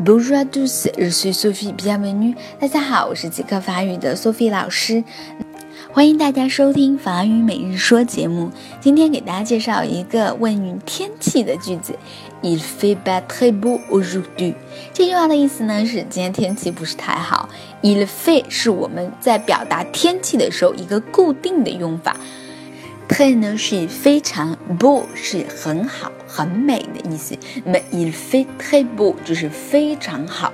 Bonjour à tous, je suis Sophie, bienvenue. 大家好，我是即刻法语的 Sophie 老师，欢迎大家收听法语每日说节目。今天给大家介绍一个问于天气的句子：Il fait pas très beau aujourd'hui。这句话的意思呢是今天天气不是太好。Il fait 是我们在表达天气的时候一个固定的用法。Très 呢是非常，beau 是很好、很美的意思。那么 il fait très beau 就是非常好。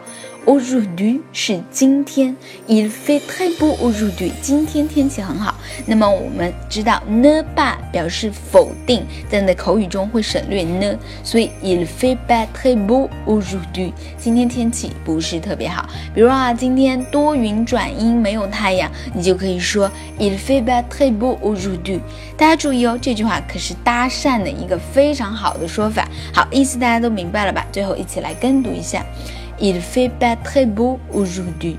Aujourd'hui 是今天，il fait très beau aujourd'hui。今天天气很好。那么我们知道 ne pas 表示否定，在你的口语中会省略 ne，所以 il fait pas très beau aujourd'hui。今天天气不是特别好。比如啊，今天多云转阴，没有太阳，你就可以说 il fait pas très beau aujourd'hui。大家注意哦，这句话可是搭讪的一个非常好的说法。好，意思大家都明白了吧？最后一起来跟读一下。Il fait pas très beau aujourd'hui.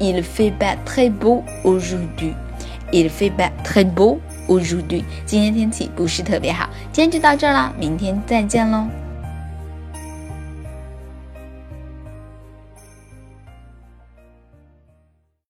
Il fait pas très beau aujourd'hui. Il fait pas très beau aujourd'hui. 今天天气不是特别好。今天就到这儿了，明天再见喽。